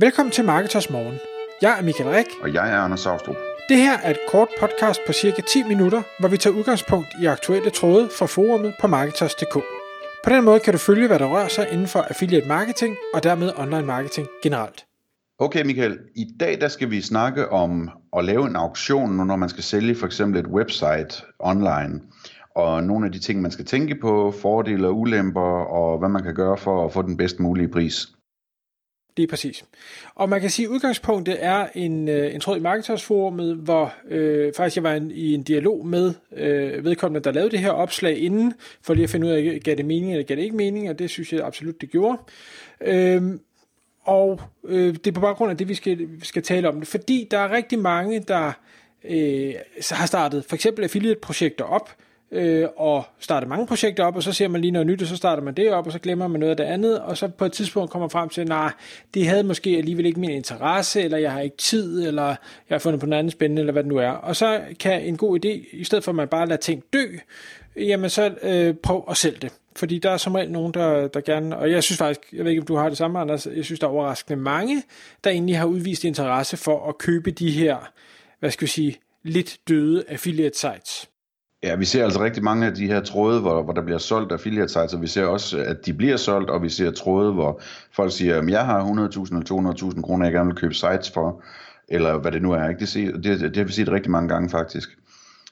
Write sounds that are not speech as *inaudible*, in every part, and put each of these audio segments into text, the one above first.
Velkommen til Marketers Morgen. Jeg er Michael Rik. Og jeg er Anders Saustrup. Det her er et kort podcast på cirka 10 minutter, hvor vi tager udgangspunkt i aktuelle tråde fra forumet på Marketers.dk. På den måde kan du følge, hvad der rører sig inden for affiliate marketing og dermed online marketing generelt. Okay Michael, i dag der skal vi snakke om at lave en auktion, når man skal sælge for eksempel et website online. Og nogle af de ting, man skal tænke på, fordele og ulemper, og hvad man kan gøre for at få den bedst mulige pris. Det er præcis. Og man kan sige, at udgangspunktet er en, øh, en tråd i Marketersforumet, hvor øh, faktisk jeg var en, i en dialog med øh, vedkommende, der lavede det her opslag inden, for lige at finde ud af, gav det mening eller gav det ikke mening, og det synes jeg absolut, det gjorde. Øh, og øh, det er på baggrund af det, vi skal, vi skal tale om det, fordi der er rigtig mange, der øh, har startet for eksempel affiliate-projekter op, øh, og starter mange projekter op, og så ser man lige noget nyt, og så starter man det op, og så glemmer man noget af det andet, og så på et tidspunkt kommer man frem til, nej, det havde måske alligevel ikke min interesse, eller jeg har ikke tid, eller jeg har fundet på noget andet spændende, eller hvad det nu er. Og så kan en god idé, i stedet for at man bare lader ting dø, jamen så øh, prøv at sælge det. Fordi der er som regel nogen, der, der gerne, og jeg synes faktisk, jeg ved ikke, om du har det samme, Anders, jeg synes, der er overraskende mange, der egentlig har udvist interesse for at købe de her, hvad skal vi sige, lidt døde affiliate sites. Ja, vi ser altså rigtig mange af de her tråde, hvor, hvor der bliver solgt affiliate sites, og vi ser også, at de bliver solgt, og vi ser tråde, hvor folk siger, at jeg har 100.000 eller 200.000 kroner, jeg gerne vil købe sites for, eller hvad det nu er. Ikke? Det, det, det, det har vi set rigtig mange gange faktisk.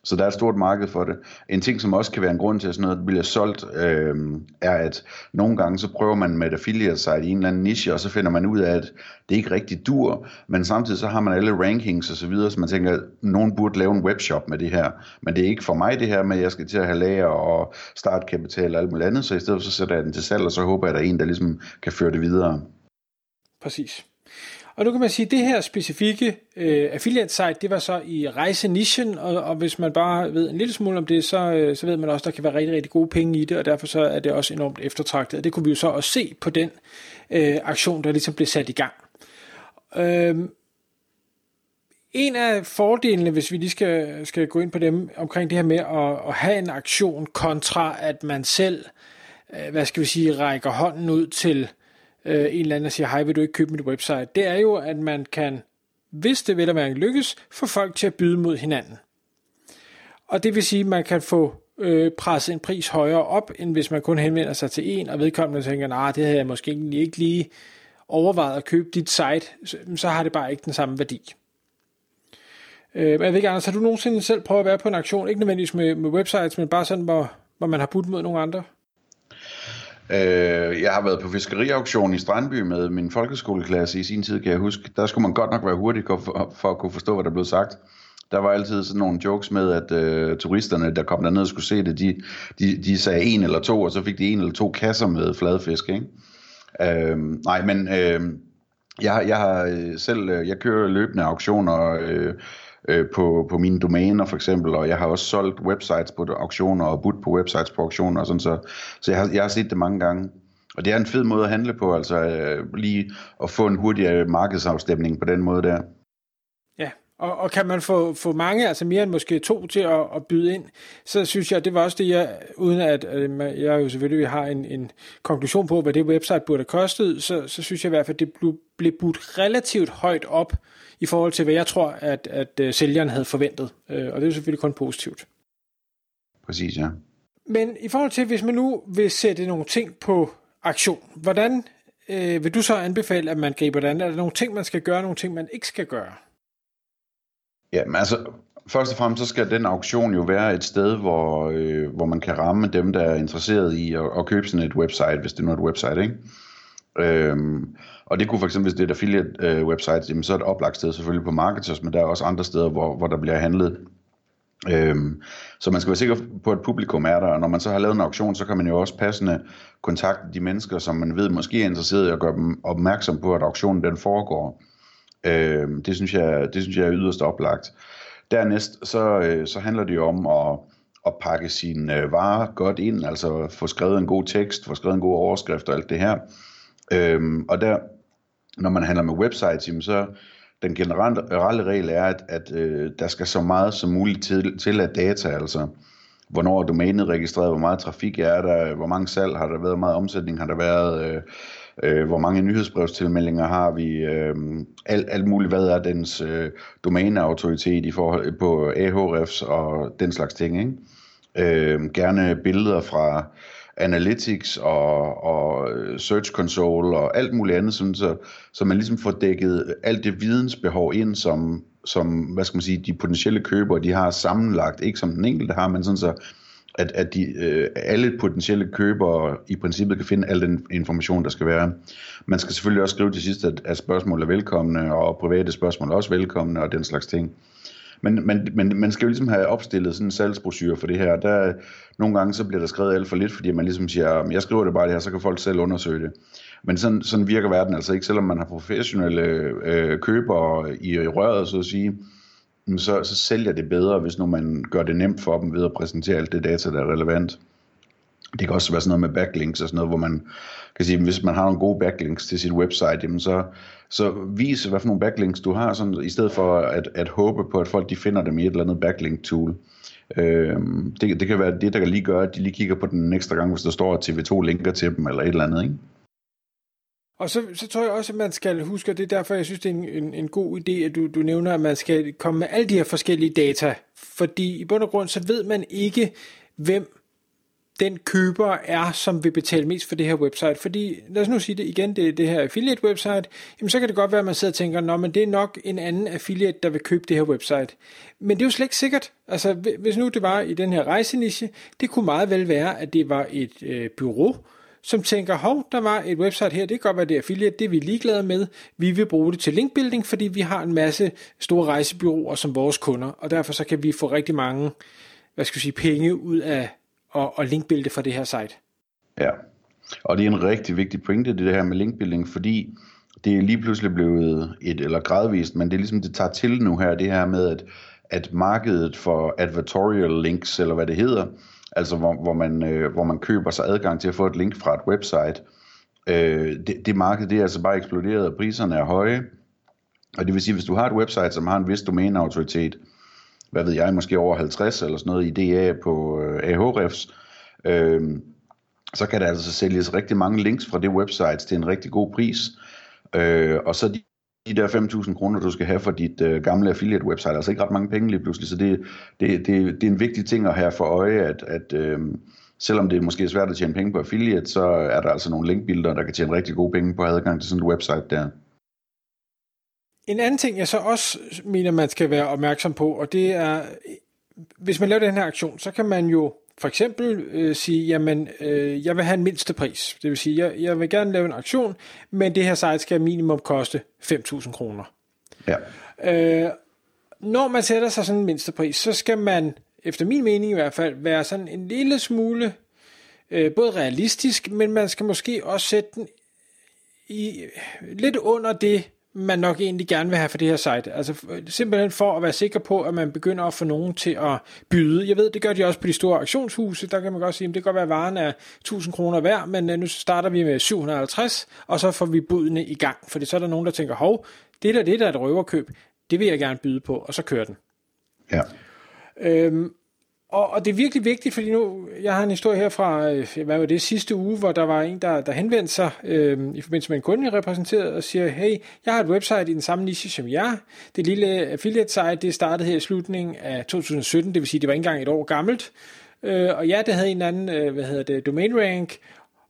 Så der er et stort marked for det. En ting, som også kan være en grund til, at sådan noget bliver solgt, øh, er, at nogle gange så prøver man med et affiliate site i en eller anden niche, og så finder man ud af, at det ikke rigtig dur, men samtidig så har man alle rankings og så videre, så man tænker, at nogen burde lave en webshop med det her. Men det er ikke for mig det her med, at jeg skal til at have lager og startkapital og alt muligt andet, så i stedet så sætter jeg den til salg, og så håber jeg, at der er en, der ligesom kan føre det videre. Præcis. Og nu kan man sige, at det her specifikke øh, affiliate site, det var så i rejsenischen, og, og hvis man bare ved en lille smule om det, så, øh, så ved man også, at der kan være rigtig, rigtig gode penge i det, og derfor så er det også enormt eftertragtet. Og det kunne vi jo så også se på den øh, aktion, der ligesom blev sat i gang. Øh, en af fordelene, hvis vi lige skal, skal gå ind på dem, omkring det her med at, at have en aktion kontra, at man selv, øh, hvad skal vi sige, rækker hånden ud til øh, en eller anden og siger, hej, vil du ikke købe mit website? Det er jo, at man kan, hvis det vil være lykkes, få folk til at byde mod hinanden. Og det vil sige, at man kan få øh, presset en pris højere op, end hvis man kun henvender sig til en, og vedkommende tænker, nej, det havde jeg måske ikke lige overvejet at købe dit site, så har det bare ikke den samme værdi. Øh, jeg ved ikke, Anders, har du nogensinde selv prøvet at være på en aktion, ikke nødvendigvis med, med websites, men bare sådan, hvor, hvor man har budt mod nogle andre? Øh, jeg har været på fiskeriauktion i Strandby med min folkeskoleklasse i sin tid, kan jeg huske. Der skulle man godt nok være hurtig for, for at kunne forstå, hvad der blev sagt. Der var altid sådan nogle jokes med, at øh, turisterne, der kom derned og skulle se det, de, de, de sagde en eller to, og så fik de en eller to kasser med fladfisk. Ikke? Øh, nej, men øh, jeg, jeg har øh, selv, øh, jeg kører løbende auktioner, øh, øh, på, på mine domæner for eksempel, og jeg har også solgt websites på auktioner og budt på websites på auktioner og sådan så, så jeg har, jeg har set det mange gange. Og det er en fed måde at handle på, altså øh, lige at få en hurtigere markedsafstemning på den måde der. Og, og kan man få, få mange, altså mere end måske to til at, at byde ind, så synes jeg, det var også det, jeg, uden at øh, jeg jo selvfølgelig har en, en konklusion på, hvad det website burde have kostet, så, så synes jeg i hvert fald, det blev, blev budt relativt højt op, i forhold til, hvad jeg tror, at, at uh, sælgeren havde forventet. Uh, og det er selvfølgelig kun positivt. Præcis, ja. Men i forhold til, hvis man nu vil sætte nogle ting på aktion, hvordan uh, vil du så anbefale, at man griber den? Er der nogle ting, man skal gøre, nogle ting, man ikke skal gøre? Jamen altså, først og fremmest så skal den auktion jo være et sted, hvor, øh, hvor man kan ramme dem, der er interesseret i at, at købe sådan et website, hvis det nu er et website, ikke? Øhm, og det kunne for eksempel, hvis det er et affiliate øh, website, jamen, så er det et oplagt sted selvfølgelig på Marketers, men der er også andre steder, hvor, hvor der bliver handlet. Øhm, så man skal være sikker på, at publikum er der, og når man så har lavet en auktion, så kan man jo også passende kontakte de mennesker, som man ved måske er interesseret i at gøre dem opmærksom på, at auktionen den foregår. Øh, det, synes jeg, det synes jeg er yderst oplagt. Dernæst så, øh, så handler det jo om at, at pakke sine øh, varer godt ind, altså få skrevet en god tekst, få skrevet en god overskrift og alt det her. Øh, og der, når man handler med websites, jamen så den generelle regel er, at, at øh, der skal så meget som muligt til, til at data, altså hvornår er domænet registreret, hvor meget trafik er der, hvor mange salg har der været, hvor meget omsætning har der været, øh, øh, hvor mange nyhedsbrevstilmeldinger har vi, øh, alt, alt muligt, hvad er dens øh, domæneautoritet i forhold på Ahrefs og den slags ting, ikke? Øh, gerne billeder fra analytics og, og øh, search console og alt muligt andet, sådan så, så man ligesom får dækket alt det vidensbehov ind, som, som hvad skal man sige, de potentielle købere, de har sammenlagt, ikke som den enkelte har, men sådan så, at, at de, øh, alle potentielle købere i princippet kan finde al den information, der skal være. Man skal selvfølgelig også skrive til sidst, at, at spørgsmål er velkomne, og private spørgsmål er også velkomne, og den slags ting. Men, men, men man skal jo ligesom have opstillet sådan en salgsbrochure for det her. Der, nogle gange så bliver der skrevet alt for lidt, fordi man ligesom siger, jeg skriver det bare det her, så kan folk selv undersøge det. Men sådan, sådan virker verden altså ikke, selvom man har professionelle øh, købere i, i røret, så at sige, så, så sælger det bedre, hvis nu man gør det nemt for dem ved at præsentere alt det data, der er relevant. Det kan også være sådan noget med backlinks og sådan noget, hvor man kan sige, hvis man har nogle gode backlinks til sit website, jamen så, så vis, hvad for nogle backlinks du har, sådan, i stedet for at, at håbe på, at folk de finder dem i et eller andet backlink tool. Øh, det, det kan være det, der kan lige gøre, at de lige kigger på den næste gang, hvis der står, at TV2 linker til dem, eller et eller andet, ikke? Og så, så tror jeg også, at man skal huske, og det er derfor, jeg synes, det er en, en, en god idé, at du, du nævner, at man skal komme med alle de her forskellige data. Fordi i bund og grund, så ved man ikke, hvem den køber er, som vil betale mest for det her website. Fordi, lad os nu sige det igen, det, det her affiliate website, jamen så kan det godt være, at man sidder og tænker, nå, men det er nok en anden affiliate, der vil købe det her website. Men det er jo slet ikke sikkert. Altså, hvis nu det var i den her rejseniche, det kunne meget vel være, at det var et øh, bureau, som tænker, hov, der var et website her, det kan godt være, det er affiliate, det er vi ligeglade med. Vi vil bruge det til linkbuilding, fordi vi har en masse store rejsebyråer som vores kunder, og derfor så kan vi få rigtig mange, hvad skal jeg sige, penge ud af at, at linkbuilde for det her site. Ja, og det er en rigtig vigtig pointe, det her med linkbuilding, fordi det er lige pludselig blevet et, eller gradvist, men det er ligesom, det tager til nu her, det her med, at, at markedet for advertorial links, eller hvad det hedder, altså hvor, hvor, man, øh, hvor man køber sig adgang til at få et link fra et website. Øh, det, det marked det er altså bare eksploderet, og priserne er høje. Og det vil sige, hvis du har et website, som har en vis domæneautoritet, hvad ved jeg, måske over 50 eller sådan noget i DA på øh, Ahrefs, øh, så kan der altså sælges rigtig mange links fra det website til en rigtig god pris. Øh, og så de de der 5.000 kroner, du skal have for dit øh, gamle affiliate website, altså ikke ret mange penge lige pludselig, så det, det, det, det er en vigtig ting at have for øje, at, at øh, selvom det måske er svært at tjene penge på affiliate, så er der altså nogle linkbilder, der kan tjene rigtig gode penge på adgang til sådan et website der. En anden ting, jeg så også mener, man skal være opmærksom på, og det er, hvis man laver den her aktion, så kan man jo for eksempel øh, sige, jamen, øh, jeg vil have en mindste pris. Det vil sige, jeg, jeg vil gerne lave en aktion, men det her site skal minimum koste 5.000 kroner. Ja. Øh, når man sætter sig sådan en mindste pris, så skal man, efter min mening i hvert fald, være sådan en lille smule øh, både realistisk, men man skal måske også sætte den i lidt under det, man nok egentlig gerne vil have for det her site. Altså simpelthen for at være sikker på, at man begynder at få nogen til at byde. Jeg ved, det gør de også på de store auktionshuse. Der kan man godt sige, at det kan godt være, at varen er 1000 kroner værd, men øh, nu starter vi med 750, og så får vi budene i gang. For så er der nogen, der tænker, hov, det der, det der er et røverkøb, det vil jeg gerne byde på, og så kører den. Ja. Øhm, og, og det er virkelig vigtigt, fordi nu, jeg har en historie her fra, øh, hvad var det, sidste uge, hvor der var en, der, der henvendte sig øh, i forbindelse med en kunde, jeg repræsenterede, og siger, hey, jeg har et website i den samme niche som jer. Det lille affiliate site, det startede her i slutningen af 2017, det vil sige, det var ikke engang et år gammelt. Øh, og ja, det havde en anden, øh, hvad hedder det, domain rank,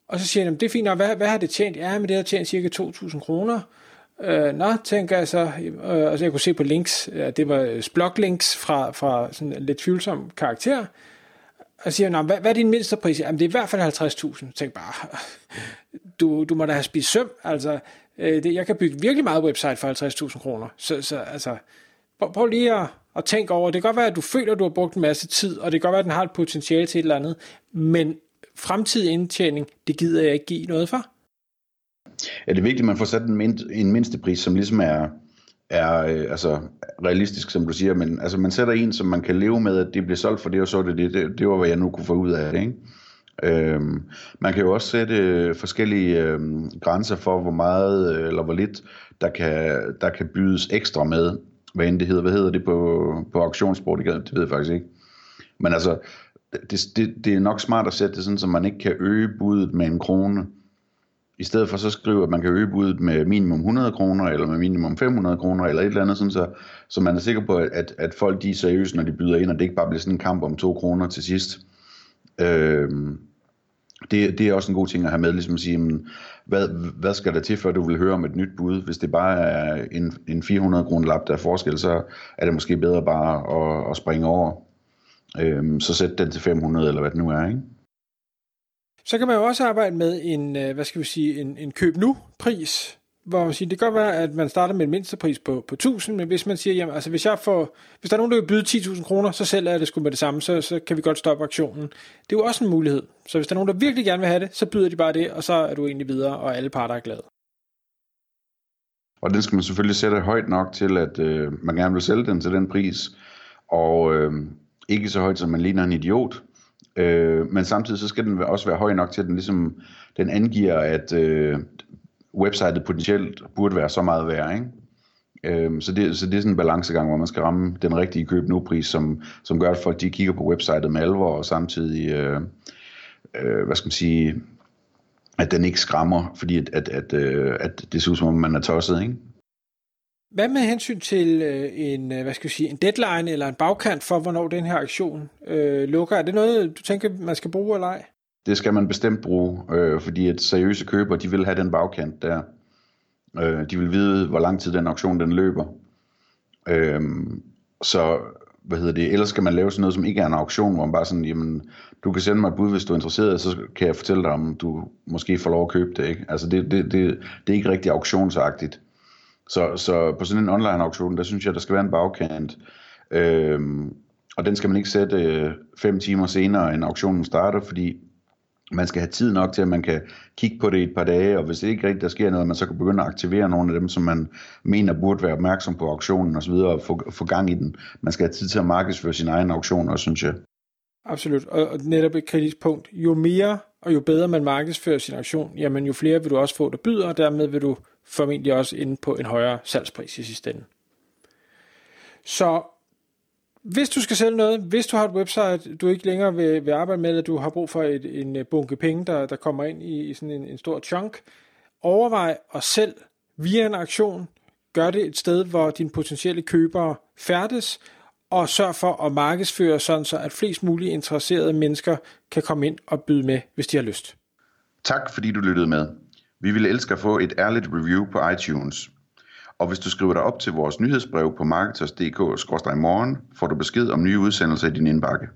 og så siger han, det er fint, og hvad, hvad har det tjent? Ja, men det har tjent cirka 2.000 kroner. Øh, nå, tænker jeg så, øh, altså jeg kunne se på links, at det var øh, bloglinks fra, fra sådan en lidt tvivlsom karakter, og siger, nå, hvad, hvad er din mindste pris? Jamen, det er i hvert fald 50.000. Tænk bare, *laughs* du, du må da have spist søm, altså, øh, det, jeg kan bygge virkelig meget website for 50.000 kroner. Så, så altså, prøv, prøv lige at, at tænke over, det kan godt være, at du føler, at du har brugt en masse tid, og det kan godt være, at den har et potentiale til et eller andet, men fremtidig indtjening, det gider jeg ikke give noget for er det vigtigt, at man får sat en, mind, en mindste pris, som ligesom er, er øh, altså, realistisk, som du siger, men altså, man sætter en, som man kan leve med, at det bliver solgt for det, og så det, det, det, det var, hvad jeg nu kunne få ud af det, ikke? Øhm, man kan jo også sætte øh, forskellige øhm, grænser for, hvor meget øh, eller hvor lidt, der kan, der kan bydes ekstra med, hvad end det hedder. Hvad hedder det på, på auktionssprog? Det, det ved jeg faktisk ikke. Men altså, det, det, det er nok smart at sætte det sådan, så man ikke kan øge budet med en krone i stedet for så skrive, at man kan øge budet med minimum 100 kroner, eller med minimum 500 kroner, eller et eller andet, sådan så, så man er sikker på, at, at folk de er seriøse, når de byder ind, og det ikke bare bliver sådan en kamp om 2 kroner til sidst. Øh, det, det er også en god ting at have med, ligesom at sige, jamen, hvad, hvad skal der til, før du vil høre om et nyt bud? Hvis det bare er en, en 400 kroner lap, der er forskel, så er det måske bedre bare at, at springe over. Øhm, så sæt den til 500, eller hvad det nu er, ikke? Så kan man jo også arbejde med en, øh, hvad skal vi sige, en, en køb nu pris, hvor man siger, det kan godt være, at man starter med en mindstepris på, på 1000, men hvis man siger, jamen, altså hvis, jeg får, hvis der er nogen, der vil byde 10.000 kroner, så sælger jeg det sgu med det samme, så, så kan vi godt stoppe aktionen. Det er jo også en mulighed. Så hvis der er nogen, der virkelig gerne vil have det, så byder de bare det, og så er du egentlig videre, og alle parter er glade. Og den skal man selvfølgelig sætte højt nok til, at øh, man gerne vil sælge den til den pris, og øh, ikke så højt, som man ligner en idiot. Øh, men samtidig så skal den også være høj nok til, at den ligesom den angiver, at øh, websitet potentielt burde være så meget værd, ikke? Øh, så, det, så det er sådan en balancegang, hvor man skal ramme den rigtige køb nu pris, som, som gør, at folk de kigger på websitet med alvor, og samtidig, øh, øh, hvad skal man sige, at den ikke skræmmer, fordi at, at, at, øh, at det ser ud som om, man er tosset, ikke? Hvad med hensyn til øh, en, øh, hvad skal jeg sige, en deadline eller en bagkant for, hvornår den her aktion øh, lukker? Er det noget, du tænker, man skal bruge eller ej? Det skal man bestemt bruge, øh, fordi et seriøse køber, de vil have den bagkant der. Øh, de vil vide, hvor lang tid den auktion den løber. Øh, så hvad hedder det, ellers skal man lave sådan noget, som ikke er en auktion, hvor man bare sådan, jamen, du kan sende mig et bud, hvis du er interesseret, så kan jeg fortælle dig, om du måske får lov at købe det, ikke? Altså, det, det, det, det er ikke rigtig auktionsagtigt. Så, så på sådan en online auktion, der synes jeg, der skal være en bagkant. Øhm, og den skal man ikke sætte øh, fem timer senere, end auktionen starter, fordi man skal have tid nok til, at man kan kigge på det i et par dage, og hvis det ikke rigtigt der sker noget, man så kan begynde at aktivere nogle af dem, som man mener burde være opmærksom på auktionen osv., og få, få gang i den. Man skal have tid til at markedsføre sin egen auktion, også, synes jeg. Absolut, og netop et kritisk punkt. Jo mere og jo bedre man markedsfører sin aktion, jamen jo flere vil du også få, der byder, og dermed vil du formentlig også inde på en højere salgspris i sidste ende. Så hvis du skal sælge noget, hvis du har et website, du ikke længere vil, vil arbejde med, eller du har brug for et, en øh, bunke penge, der, der kommer ind i, i sådan en, en stor chunk, overvej at sælge via en aktion. Gør det et sted, hvor dine potentielle købere færdes, og sørg for at markedsføre sådan, så at flest mulige interesserede mennesker kan komme ind og byde med, hvis de har lyst. Tak fordi du lyttede med. Vi ville elske at få et ærligt review på iTunes. Og hvis du skriver dig op til vores nyhedsbrev på marketers.dk-morgen, får du besked om nye udsendelser i din indbakke.